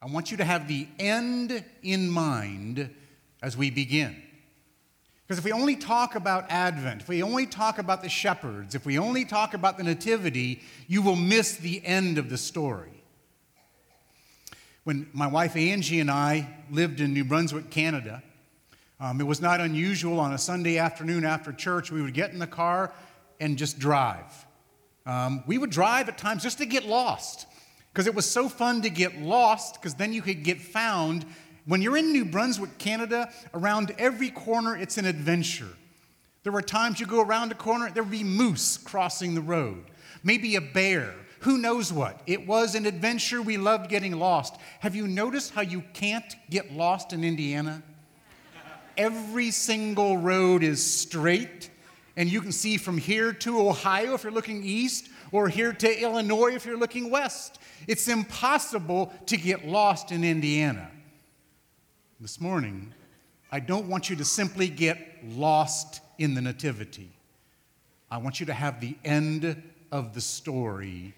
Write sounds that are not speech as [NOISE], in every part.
I want you to have the end in mind as we begin. Because if we only talk about Advent, if we only talk about the shepherds, if we only talk about the Nativity, you will miss the end of the story. When my wife Angie and I lived in New Brunswick, Canada, um, it was not unusual on a Sunday afternoon after church, we would get in the car and just drive. Um, we would drive at times just to get lost because it was so fun to get lost because then you could get found when you're in New Brunswick, Canada, around every corner, it's an adventure. There were times you go around a corner, there would be moose crossing the road, maybe a bear, who knows what. It was an adventure. We loved getting lost. Have you noticed how you can't get lost in Indiana? Every single road is straight, and you can see from here to Ohio if you're looking east, or here to Illinois if you're looking west. It's impossible to get lost in Indiana. This morning, I don't want you to simply get lost in the Nativity. I want you to have the end of the story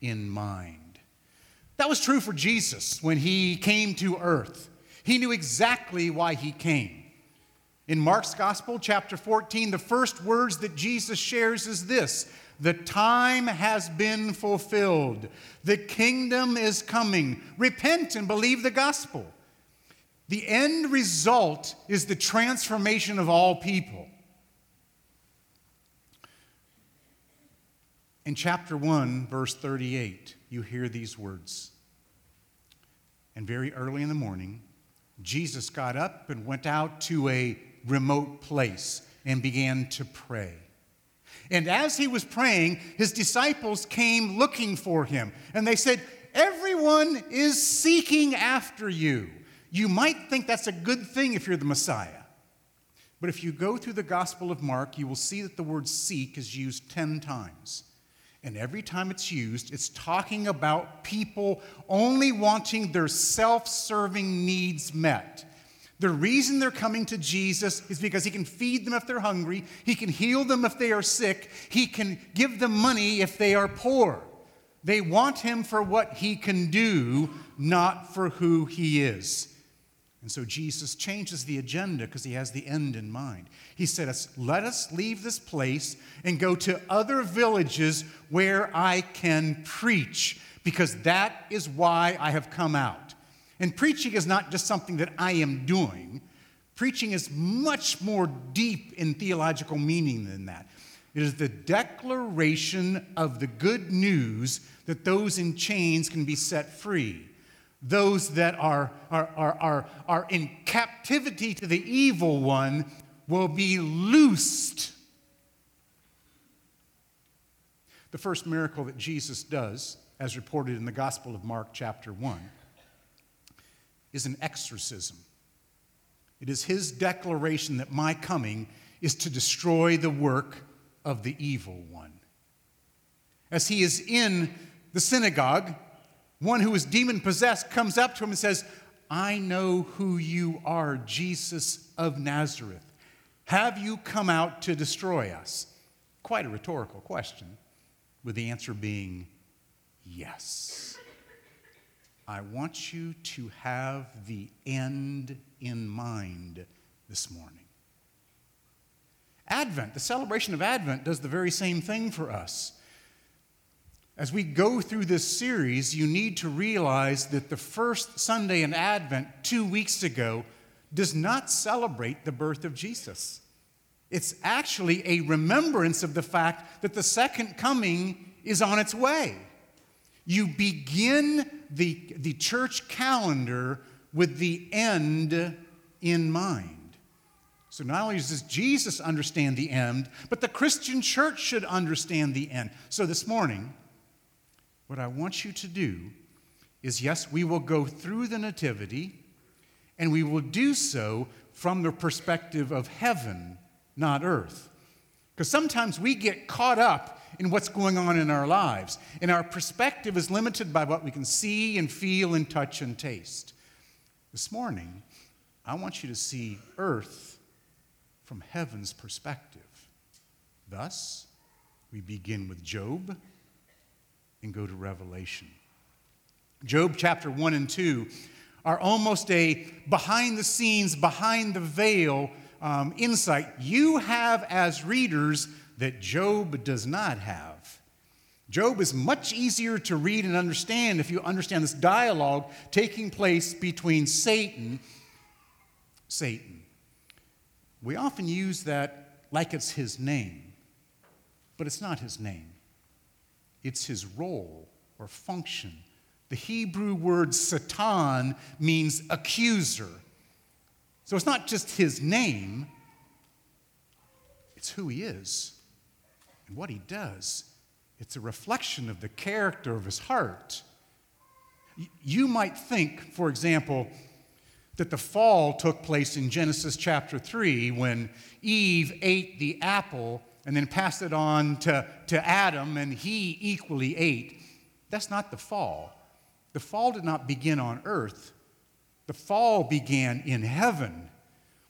in mind. That was true for Jesus when he came to earth. He knew exactly why he came. In Mark's Gospel, chapter 14, the first words that Jesus shares is this The time has been fulfilled. The kingdom is coming. Repent and believe the gospel. The end result is the transformation of all people. In chapter 1, verse 38, you hear these words. And very early in the morning, Jesus got up and went out to a remote place and began to pray. And as he was praying, his disciples came looking for him. And they said, Everyone is seeking after you. You might think that's a good thing if you're the Messiah. But if you go through the Gospel of Mark, you will see that the word seek is used 10 times. And every time it's used, it's talking about people only wanting their self serving needs met. The reason they're coming to Jesus is because he can feed them if they're hungry, he can heal them if they are sick, he can give them money if they are poor. They want him for what he can do, not for who he is. And so Jesus changes the agenda because he has the end in mind. He said, Let us leave this place and go to other villages where I can preach, because that is why I have come out. And preaching is not just something that I am doing, preaching is much more deep in theological meaning than that. It is the declaration of the good news that those in chains can be set free those that are, are, are, are, are in captivity to the evil one will be loosed. The first miracle that Jesus does, as reported in the Gospel of Mark, chapter 1, is an exorcism. It is his declaration that my coming is to destroy the work of the evil one. As he is in the synagogue, one who is demon possessed comes up to him and says, I know who you are, Jesus of Nazareth. Have you come out to destroy us? Quite a rhetorical question, with the answer being yes. I want you to have the end in mind this morning. Advent, the celebration of Advent, does the very same thing for us. As we go through this series, you need to realize that the first Sunday in Advent, two weeks ago, does not celebrate the birth of Jesus. It's actually a remembrance of the fact that the second coming is on its way. You begin the, the church calendar with the end in mind. So not only does Jesus understand the end, but the Christian church should understand the end. So this morning, what I want you to do is yes, we will go through the Nativity, and we will do so from the perspective of heaven, not earth. Because sometimes we get caught up in what's going on in our lives, and our perspective is limited by what we can see and feel and touch and taste. This morning, I want you to see earth from heaven's perspective. Thus, we begin with Job and go to Revelation. Job chapter 1 and 2 are almost a behind the scenes, behind the veil um, insight you have as readers that Job does not have. Job is much easier to read and understand if you understand this dialogue taking place between Satan, Satan. We often use that like it's his name, but it's not his name. It's his role or function. The Hebrew word Satan means accuser. So it's not just his name, it's who he is and what he does. It's a reflection of the character of his heart. You might think, for example, that the fall took place in Genesis chapter 3 when Eve ate the apple and then passed it on to, to Adam and he equally ate. That's not the fall. The fall did not begin on earth, the fall began in heaven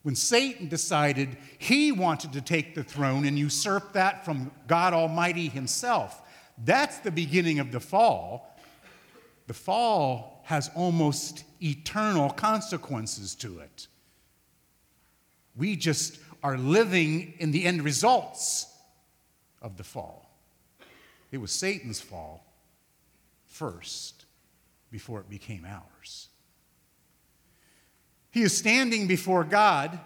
when Satan decided he wanted to take the throne and usurp that from God Almighty Himself. That's the beginning of the fall. The fall has almost eternal consequences to it. We just are living in the end results of the fall. It was Satan's fall first before it became ours. He is standing before God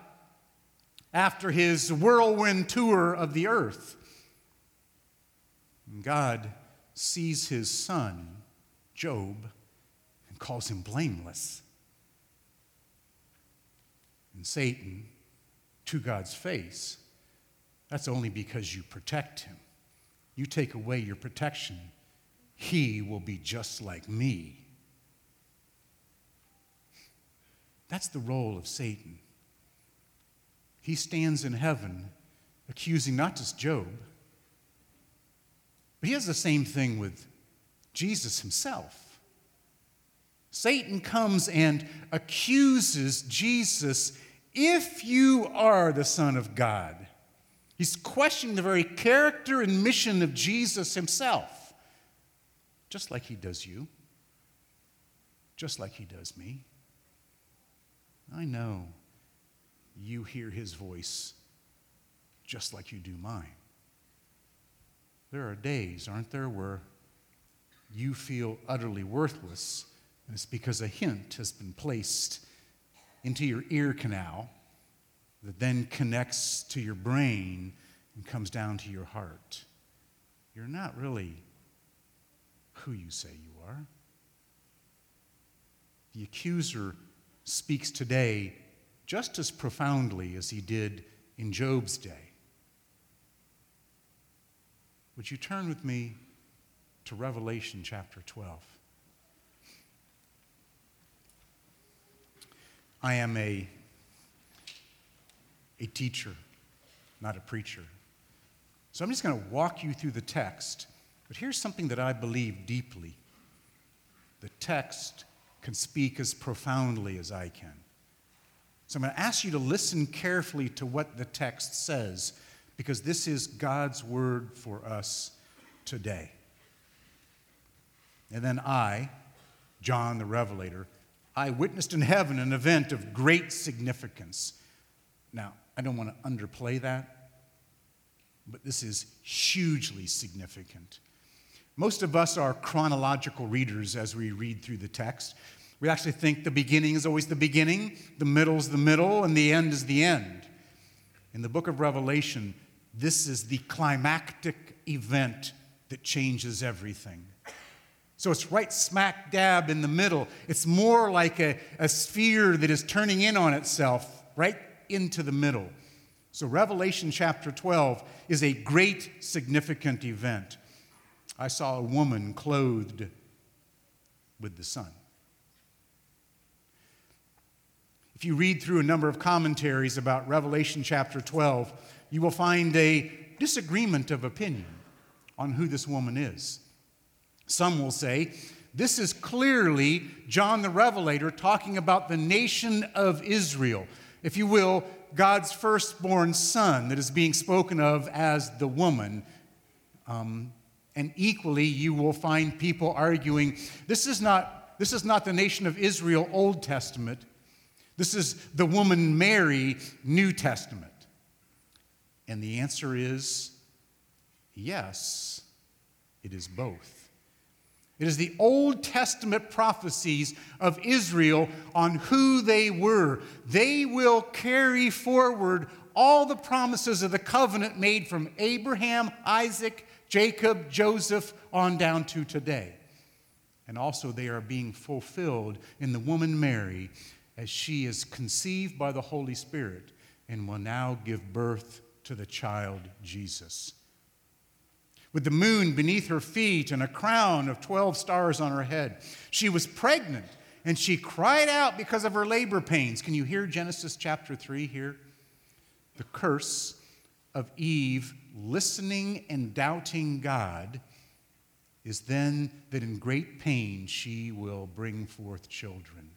after his whirlwind tour of the earth. And God sees his son, Job, and calls him blameless. And Satan, to God's face, that's only because you protect him. You take away your protection, he will be just like me. That's the role of Satan. He stands in heaven accusing not just Job, but he has the same thing with Jesus himself. Satan comes and accuses Jesus if you are the Son of God. He's questioning the very character and mission of Jesus himself, just like he does you, just like he does me. I know you hear his voice just like you do mine. There are days, aren't there, where you feel utterly worthless, and it's because a hint has been placed into your ear canal that then connects to your brain and comes down to your heart. You're not really who you say you are. The accuser speaks today just as profoundly as he did in Job's day. Would you turn with me to Revelation chapter 12? I am a, a teacher, not a preacher. So I'm just going to walk you through the text. But here's something that I believe deeply the text can speak as profoundly as I can. So I'm going to ask you to listen carefully to what the text says, because this is God's word for us today. And then I, John the Revelator, I witnessed in heaven an event of great significance. Now, I don't want to underplay that, but this is hugely significant. Most of us are chronological readers as we read through the text. We actually think the beginning is always the beginning, the middle is the middle, and the end is the end. In the book of Revelation, this is the climactic event that changes everything. So it's right smack dab in the middle. It's more like a, a sphere that is turning in on itself right into the middle. So, Revelation chapter 12 is a great, significant event. I saw a woman clothed with the sun. If you read through a number of commentaries about Revelation chapter 12, you will find a disagreement of opinion on who this woman is. Some will say, this is clearly John the Revelator talking about the nation of Israel. If you will, God's firstborn son that is being spoken of as the woman. Um, and equally, you will find people arguing this is not This is not the nation of Israel, Old Testament. This is the woman Mary, New Testament. And the answer is yes, it is both. It is the Old Testament prophecies of Israel on who they were. They will carry forward all the promises of the covenant made from Abraham, Isaac, Jacob, Joseph, on down to today. And also, they are being fulfilled in the woman Mary as she is conceived by the Holy Spirit and will now give birth to the child Jesus. With the moon beneath her feet and a crown of 12 stars on her head, she was pregnant and she cried out because of her labor pains. Can you hear Genesis chapter 3 here? The curse of Eve listening and doubting God is then that in great pain she will bring forth children.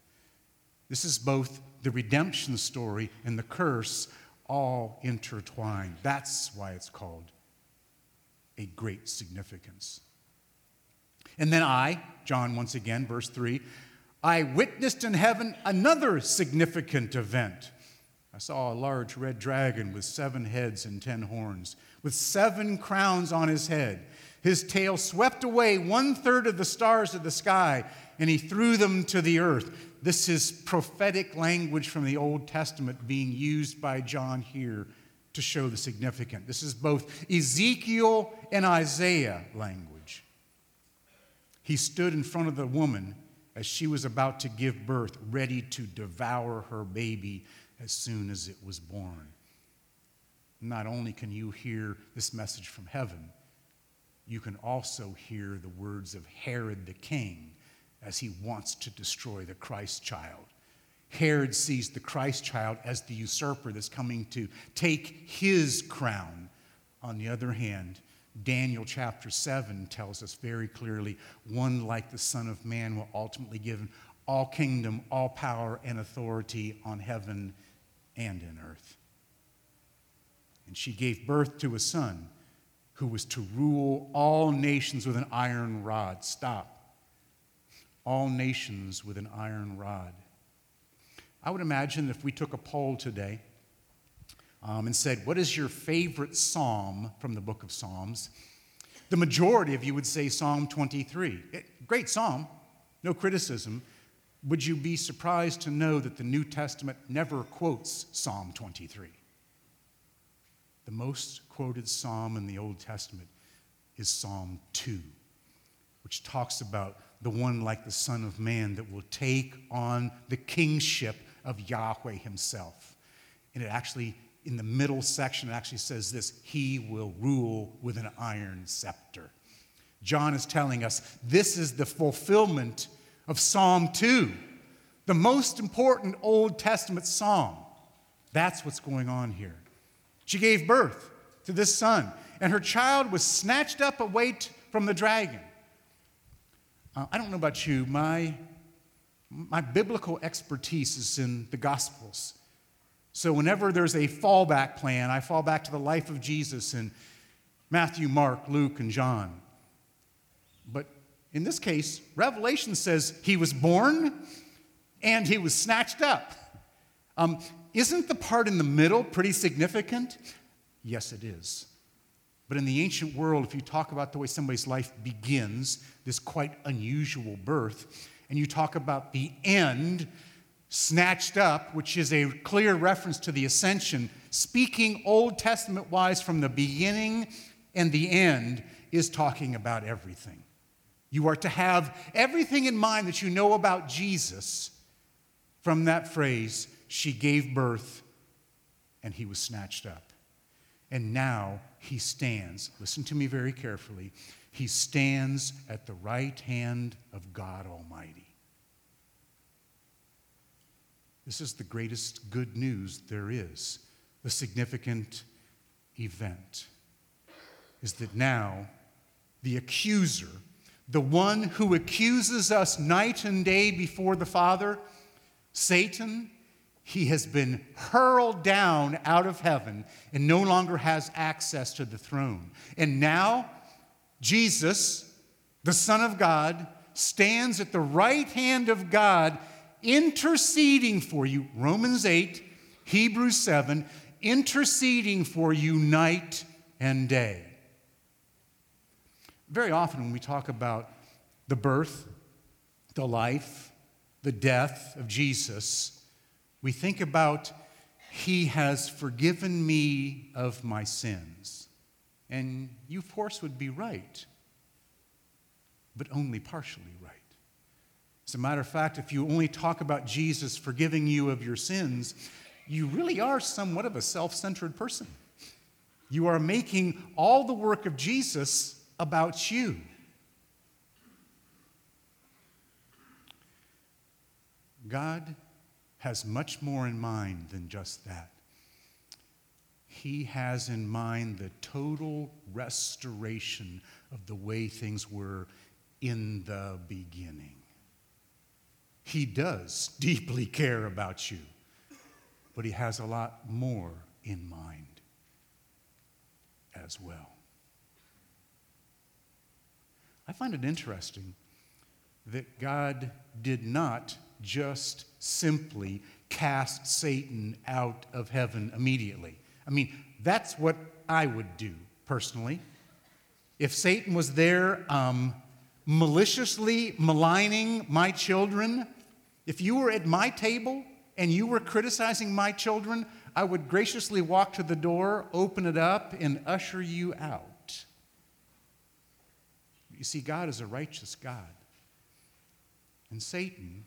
This is both the redemption story and the curse all intertwined. That's why it's called a great significance. And then I, John once again, verse 3, I witnessed in heaven another significant event. I saw a large red dragon with seven heads and ten horns, with seven crowns on his head. His tail swept away one third of the stars of the sky, and he threw them to the earth. This is prophetic language from the Old Testament being used by John here to show the significance. This is both Ezekiel and Isaiah language. He stood in front of the woman as she was about to give birth, ready to devour her baby as soon as it was born. Not only can you hear this message from heaven, you can also hear the words of Herod the king as he wants to destroy the Christ child. Herod sees the Christ child as the usurper that's coming to take his crown. On the other hand, Daniel chapter 7 tells us very clearly one like the Son of Man will ultimately give all kingdom, all power, and authority on heaven and in earth. And she gave birth to a son who was to rule all nations with an iron rod. Stop. All nations with an iron rod. I would imagine if we took a poll today um, and said, What is your favorite psalm from the book of Psalms? The majority of you would say Psalm 23. It, great psalm, no criticism. Would you be surprised to know that the New Testament never quotes Psalm 23? The most quoted psalm in the Old Testament is Psalm 2, which talks about the one like the Son of Man that will take on the kingship of Yahweh himself. And it actually, in the middle section, it actually says this He will rule with an iron scepter. John is telling us this is the fulfillment of Psalm 2, the most important Old Testament psalm. That's what's going on here. She gave birth to this son, and her child was snatched up away t- from the dragon. Uh, I don't know about you, my my biblical expertise is in the Gospels. So whenever there's a fallback plan, I fall back to the life of Jesus in Matthew, Mark, Luke, and John. But in this case, Revelation says he was born and he was snatched up. Um, isn't the part in the middle pretty significant? Yes, it is. But in the ancient world, if you talk about the way somebody's life begins, this quite unusual birth, and you talk about the end snatched up, which is a clear reference to the ascension, speaking Old Testament wise from the beginning and the end, is talking about everything. You are to have everything in mind that you know about Jesus from that phrase, she gave birth and he was snatched up. And now he stands, listen to me very carefully, he stands at the right hand of God Almighty. This is the greatest good news there is. The significant event is that now the accuser, the one who accuses us night and day before the Father, Satan, he has been hurled down out of heaven and no longer has access to the throne. And now Jesus, the Son of God, stands at the right hand of God, interceding for you. Romans 8, Hebrews 7, interceding for you night and day. Very often, when we talk about the birth, the life, the death of Jesus, we think about He has forgiven me of my sins. And you, of course, would be right, but only partially right. As a matter of fact, if you only talk about Jesus forgiving you of your sins, you really are somewhat of a self centered person. You are making all the work of Jesus about you. God has much more in mind than just that. He has in mind the total restoration of the way things were in the beginning. He does deeply care about you, but He has a lot more in mind as well. I find it interesting that God did not just simply cast Satan out of heaven immediately. I mean, that's what I would do personally. If Satan was there um, maliciously maligning my children, if you were at my table and you were criticizing my children, I would graciously walk to the door, open it up, and usher you out. You see, God is a righteous God. And Satan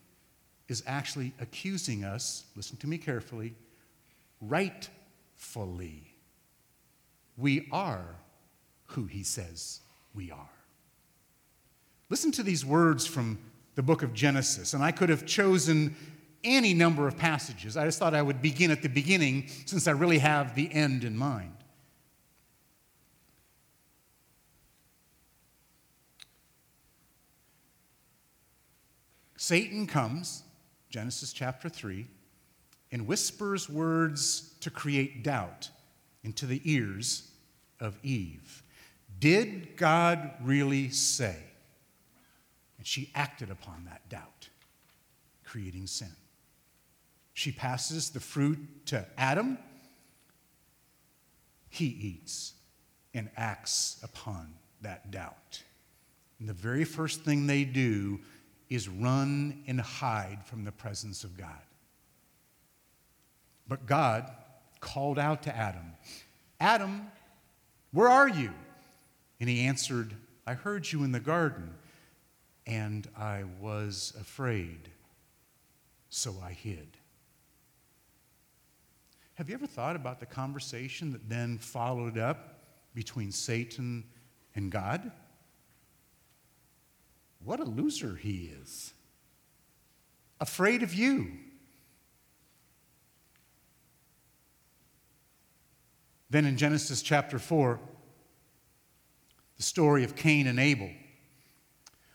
is actually accusing us, listen to me carefully, rightfully. We are who he says we are. Listen to these words from the book of Genesis, and I could have chosen any number of passages. I just thought I would begin at the beginning since I really have the end in mind. Satan comes Genesis chapter 3, and whispers words to create doubt into the ears of Eve. Did God really say? And she acted upon that doubt, creating sin. She passes the fruit to Adam. He eats and acts upon that doubt. And the very first thing they do is run and hide from the presence of God. But God called out to Adam, Adam, where are you? And he answered, I heard you in the garden, and I was afraid, so I hid. Have you ever thought about the conversation that then followed up between Satan and God? What a loser he is. Afraid of you. Then in Genesis chapter 4, the story of Cain and Abel.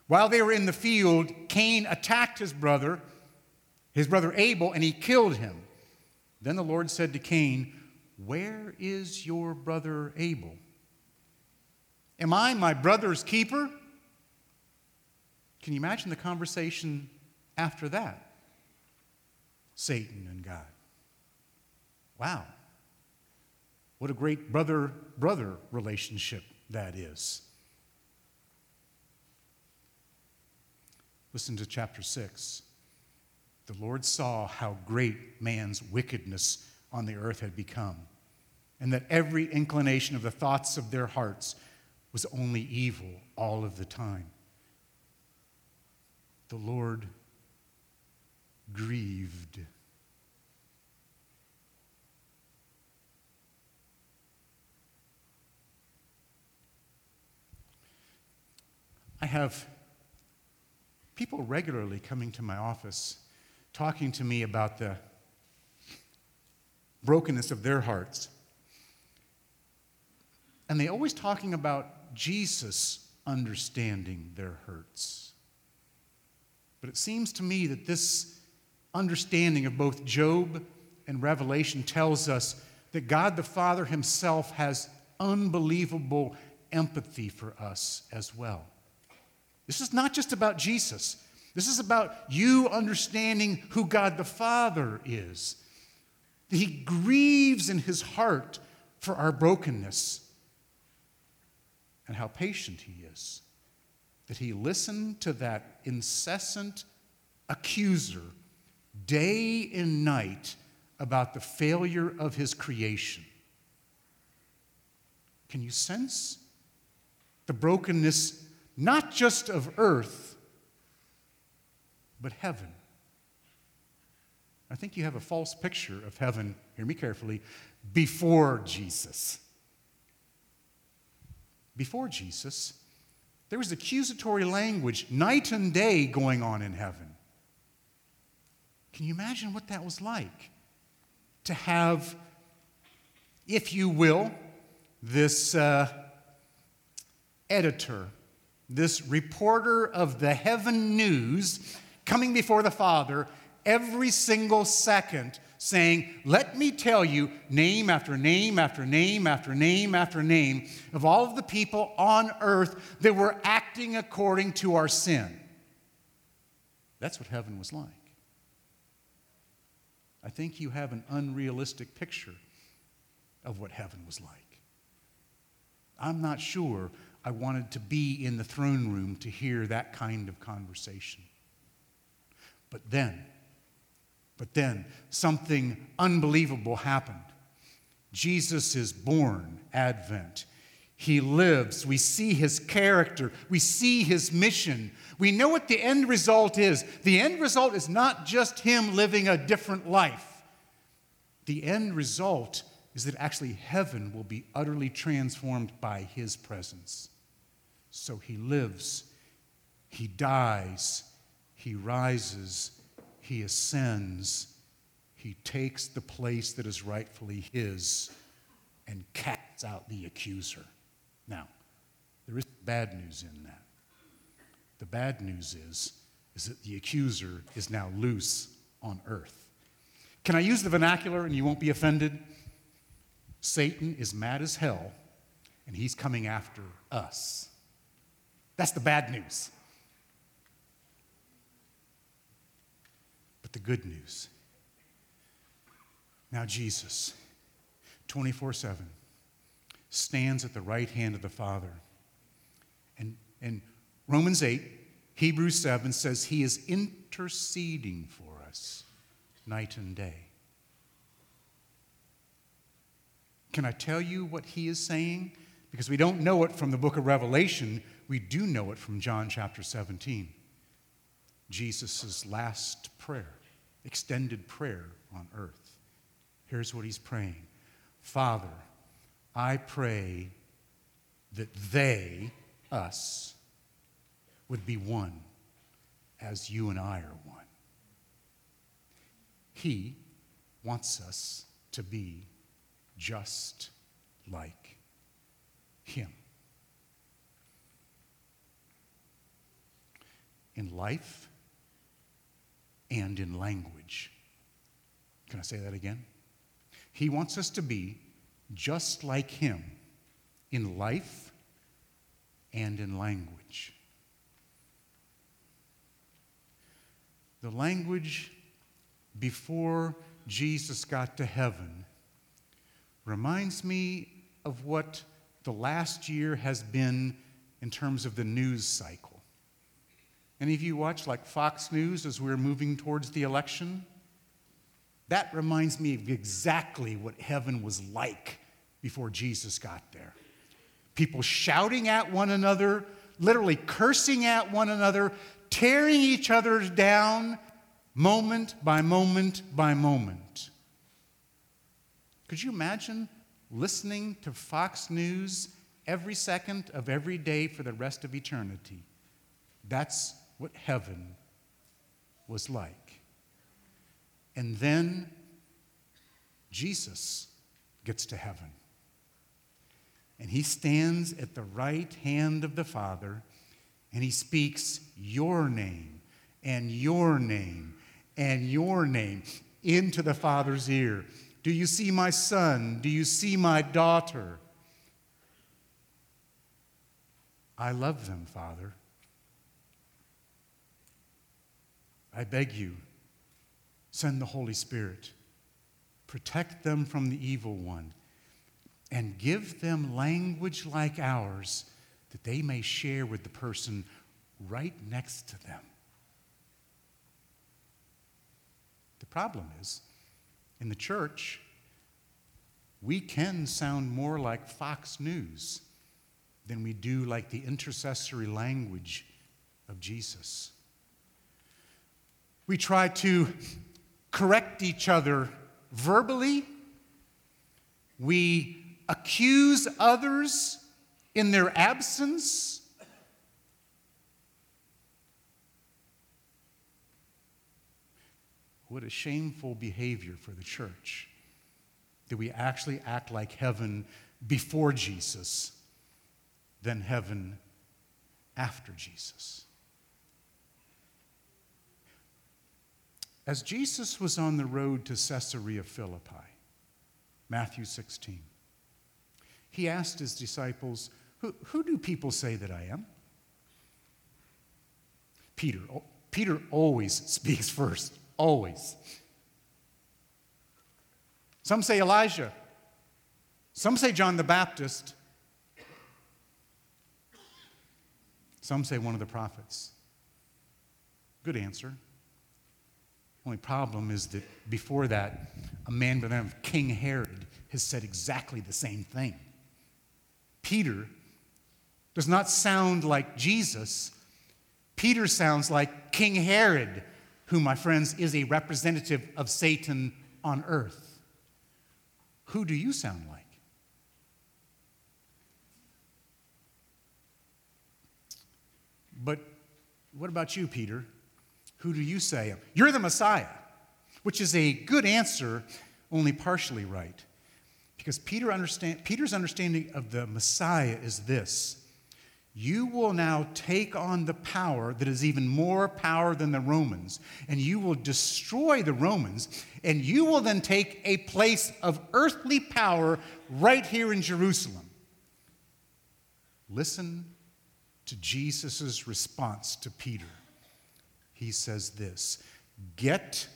While they were in the field, Cain attacked his brother, his brother Abel, and he killed him. Then the Lord said to Cain, Where is your brother Abel? Am I my brother's keeper? Can you imagine the conversation after that? Satan and God. Wow. What a great brother brother relationship that is. Listen to chapter 6. The Lord saw how great man's wickedness on the earth had become, and that every inclination of the thoughts of their hearts was only evil all of the time the Lord grieved. I have people regularly coming to my office talking to me about the brokenness of their hearts. And they're always talking about Jesus understanding their hurts. But it seems to me that this understanding of both Job and Revelation tells us that God the Father Himself has unbelievable empathy for us as well. This is not just about Jesus. This is about you understanding who God the Father is. He grieves in his heart for our brokenness and how patient he is. That he listened to that incessant accuser day and night about the failure of his creation. Can you sense the brokenness, not just of earth, but heaven? I think you have a false picture of heaven, hear me carefully, before Jesus. Before Jesus, there was accusatory language night and day going on in heaven. Can you imagine what that was like? To have, if you will, this uh, editor, this reporter of the heaven news coming before the Father every single second saying, Let me tell you name after name after name after name after name of all of the people on earth that were acting according to our sin. That's what heaven was like. I think you have an unrealistic picture of what heaven was like. I'm not sure I wanted to be in the throne room to hear that kind of conversation. But then, but then something unbelievable happened. Jesus is born, Advent. He lives. We see his character. We see his mission. We know what the end result is. The end result is not just him living a different life. The end result is that actually heaven will be utterly transformed by his presence. So he lives, he dies, he rises, he ascends, he takes the place that is rightfully his and casts out the accuser. Now, there is bad news in that. The bad news is, is that the accuser is now loose on earth. Can I use the vernacular and you won't be offended? Satan is mad as hell and he's coming after us. That's the bad news. The good news. Now, Jesus, 24 7, stands at the right hand of the Father. And, and Romans 8, Hebrews 7 says he is interceding for us night and day. Can I tell you what he is saying? Because we don't know it from the book of Revelation, we do know it from John chapter 17. Jesus' last prayer extended prayer on earth. Here's what he's praying Father, I pray that they, us, would be one as you and I are one. He wants us to be just like Him. In life, and in language. Can I say that again? He wants us to be just like Him in life and in language. The language before Jesus got to heaven reminds me of what the last year has been in terms of the news cycle. Any of you watch like Fox News as we're moving towards the election? That reminds me of exactly what heaven was like before Jesus got there. People shouting at one another, literally cursing at one another, tearing each other down moment by moment by moment. Could you imagine listening to Fox News every second of every day for the rest of eternity? That's what heaven was like. And then Jesus gets to heaven. And he stands at the right hand of the Father and he speaks your name and your name and your name into the Father's ear. Do you see my son? Do you see my daughter? I love them, Father I beg you, send the Holy Spirit. Protect them from the evil one and give them language like ours that they may share with the person right next to them. The problem is, in the church, we can sound more like Fox News than we do like the intercessory language of Jesus. We try to correct each other verbally. We accuse others in their absence. What a shameful behavior for the church that we actually act like heaven before Jesus than heaven after Jesus. As Jesus was on the road to Caesarea Philippi, Matthew 16, he asked his disciples, Who, who do people say that I am? Peter. Peter always [LAUGHS] speaks first, always. Some say Elijah. Some say John the Baptist. Some say one of the prophets. Good answer. Only problem is that before that, a man by the name of King Herod has said exactly the same thing. Peter does not sound like Jesus. Peter sounds like King Herod, who, my friends, is a representative of Satan on earth. Who do you sound like? But what about you, Peter? Who do you say? You're the Messiah, which is a good answer, only partially right. Because Peter understand, Peter's understanding of the Messiah is this you will now take on the power that is even more power than the Romans, and you will destroy the Romans, and you will then take a place of earthly power right here in Jerusalem. Listen to Jesus' response to Peter he says this Get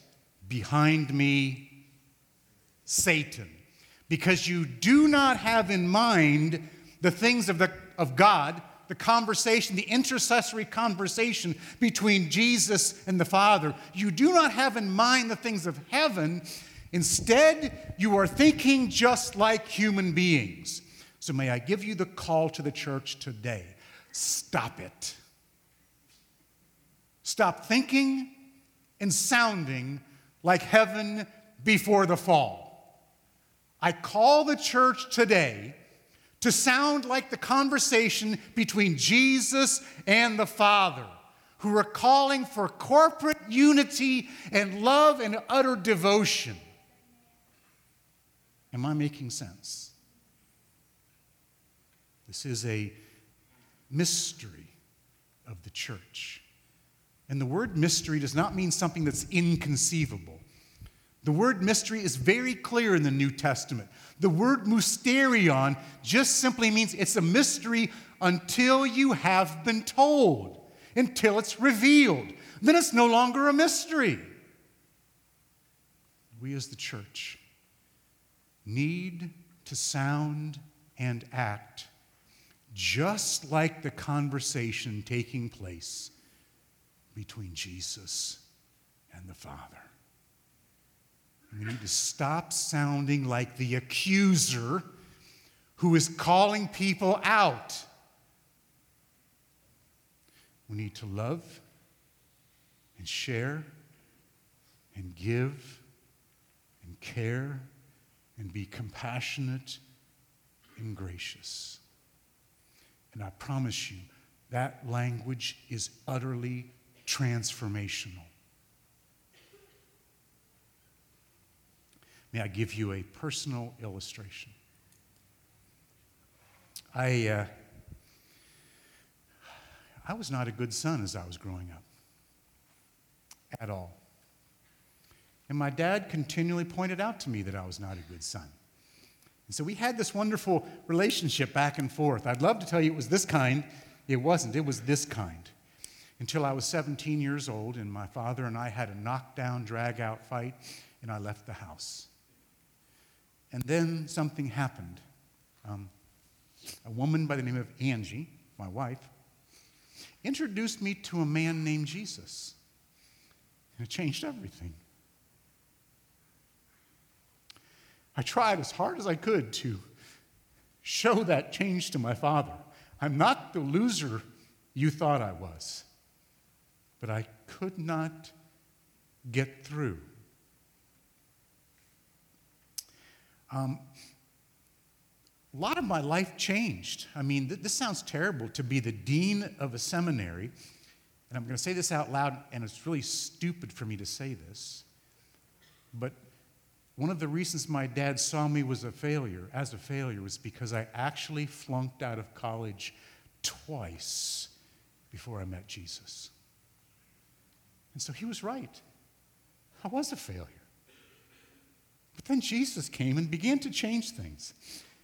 behind me, Satan, because you do not have in mind the things of, the, of God, the conversation, the intercessory conversation between Jesus and the Father. You do not have in mind the things of heaven. Instead, you are thinking just like human beings. So, may I give you the call to the church today? Stop it. Stop thinking and sounding like heaven before the fall. I call the church today to sound like the conversation between Jesus and the Father, who are calling for corporate unity and love and utter devotion. Am I making sense? This is a mystery of the church. And the word mystery does not mean something that's inconceivable. The word mystery is very clear in the New Testament. The word mysterion just simply means it's a mystery until you have been told, until it's revealed. Then it's no longer a mystery. We as the church need to sound and act just like the conversation taking place between Jesus and the Father. We need to stop sounding like the accuser who is calling people out. We need to love and share and give and care and be compassionate and gracious. And I promise you, that language is utterly transformational. May I give you a personal illustration? I, uh, I was not a good son as I was growing up, at all. And my dad continually pointed out to me that I was not a good son. And so we had this wonderful relationship back and forth. I'd love to tell you it was this kind. It wasn't, it was this kind. Until I was 17 years old, and my father and I had a knockdown, drag out fight, and I left the house. And then something happened. Um, a woman by the name of Angie, my wife, introduced me to a man named Jesus. And it changed everything. I tried as hard as I could to show that change to my father. I'm not the loser you thought I was, but I could not get through. Um, a lot of my life changed. I mean, th- this sounds terrible to be the dean of a seminary, and I'm going to say this out loud, and it's really stupid for me to say this, but one of the reasons my dad saw me was a failure, as a failure, was because I actually flunked out of college twice before I met Jesus. And so he was right. I was a failure. But then Jesus came and began to change things.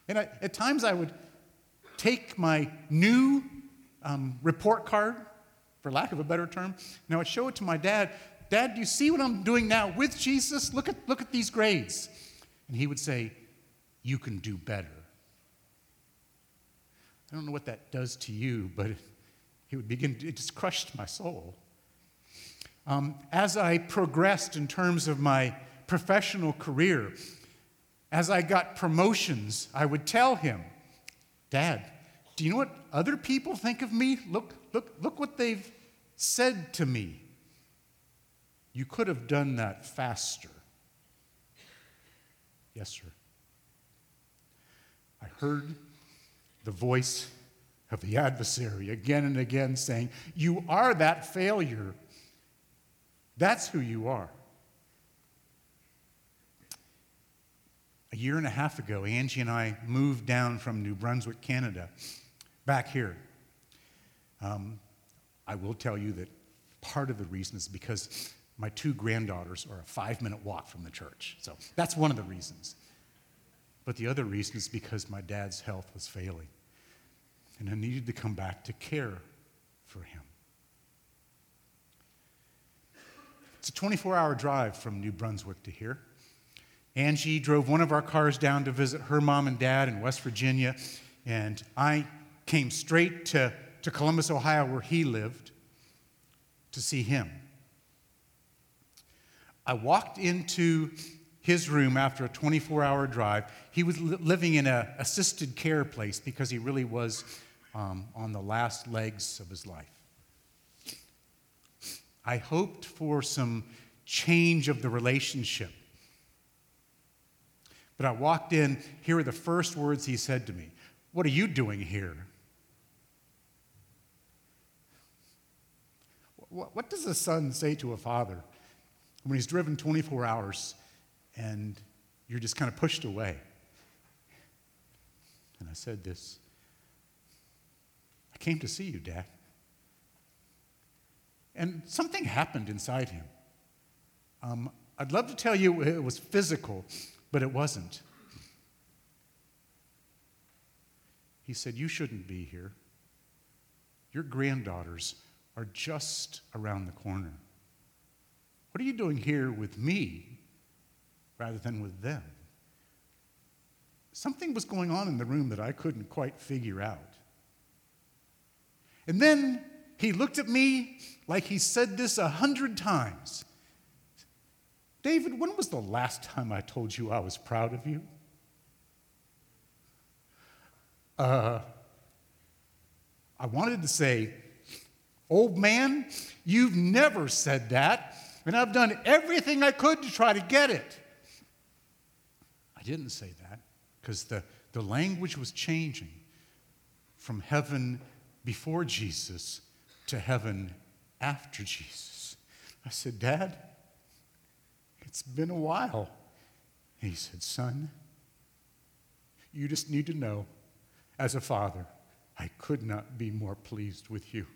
And I, at times I would take my new um, report card, for lack of a better term, and I would show it to my dad. Dad, do you see what I'm doing now with Jesus? Look at, look at these grades. And he would say, You can do better. I don't know what that does to you, but it, it would begin, it just crushed my soul. Um, as I progressed in terms of my professional career, as I got promotions, I would tell him, Dad, do you know what other people think of me? Look, look, look what they've said to me. You could have done that faster. Yes, sir. I heard the voice of the adversary again and again saying, You are that failure. That's who you are. A year and a half ago, Angie and I moved down from New Brunswick, Canada, back here. Um, I will tell you that part of the reason is because my two granddaughters are a five minute walk from the church. So that's one of the reasons. But the other reason is because my dad's health was failing. And I needed to come back to care for him. It's a 24 hour drive from New Brunswick to here. Angie drove one of our cars down to visit her mom and dad in West Virginia, and I came straight to, to Columbus, Ohio, where he lived, to see him. I walked into his room after a 24 hour drive. He was li- living in an assisted care place because he really was um, on the last legs of his life. I hoped for some change of the relationship but I walked in, here are the first words he said to me What are you doing here? What does a son say to a father when he's driven 24 hours and you're just kind of pushed away? And I said this I came to see you, Dad. And something happened inside him. Um, I'd love to tell you it was physical, but it wasn't. He said, You shouldn't be here. Your granddaughters are just around the corner. What are you doing here with me rather than with them? Something was going on in the room that I couldn't quite figure out. And then he looked at me like he said this a hundred times. David, when was the last time I told you I was proud of you? Uh, I wanted to say, Old man, you've never said that, and I've done everything I could to try to get it. I didn't say that because the, the language was changing from heaven before Jesus to heaven after Jesus. I said, Dad, it's been a while. And he said, Son, you just need to know, as a father, I could not be more pleased with you.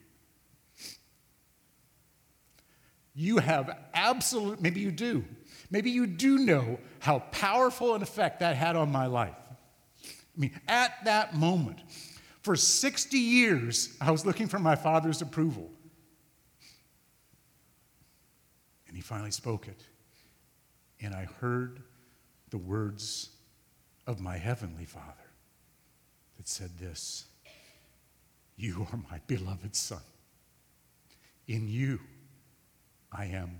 You have absolute, maybe you do, maybe you do know how powerful an effect that had on my life. I mean, at that moment, for 60 years, I was looking for my father's approval. And he finally spoke it. And I heard the words of my heavenly Father that said this You are my beloved Son. In you I am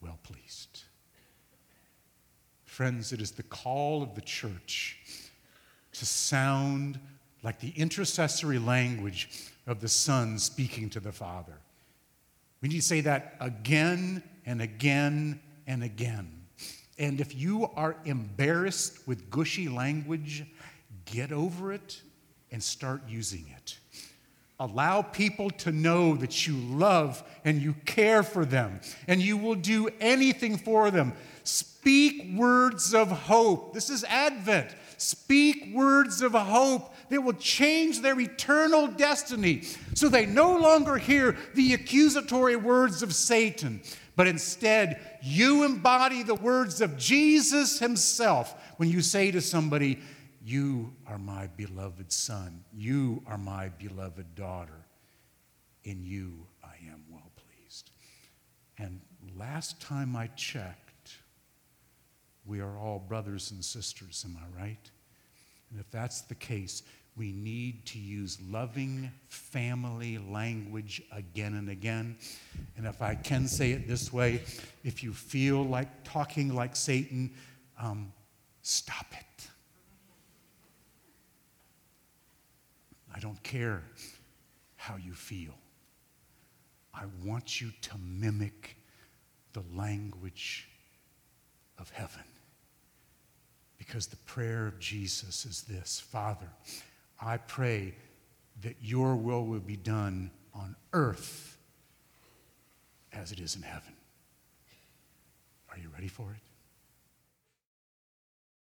well pleased. Friends, it is the call of the church to sound like the intercessory language of the Son speaking to the Father. We need to say that again and again and again. And if you are embarrassed with gushy language, get over it and start using it. Allow people to know that you love and you care for them and you will do anything for them. Speak words of hope. This is Advent. Speak words of hope that will change their eternal destiny so they no longer hear the accusatory words of Satan, but instead you embody the words of Jesus himself when you say to somebody, You are my beloved son, you are my beloved daughter, in you I am well pleased. And last time I checked, we are all brothers and sisters, am I right? And if that's the case, we need to use loving family language again and again. And if I can say it this way, if you feel like talking like Satan, um, stop it. I don't care how you feel. I want you to mimic the language of heaven. Because the prayer of Jesus is this Father, I pray that your will will be done on earth as it is in heaven. Are you ready for it?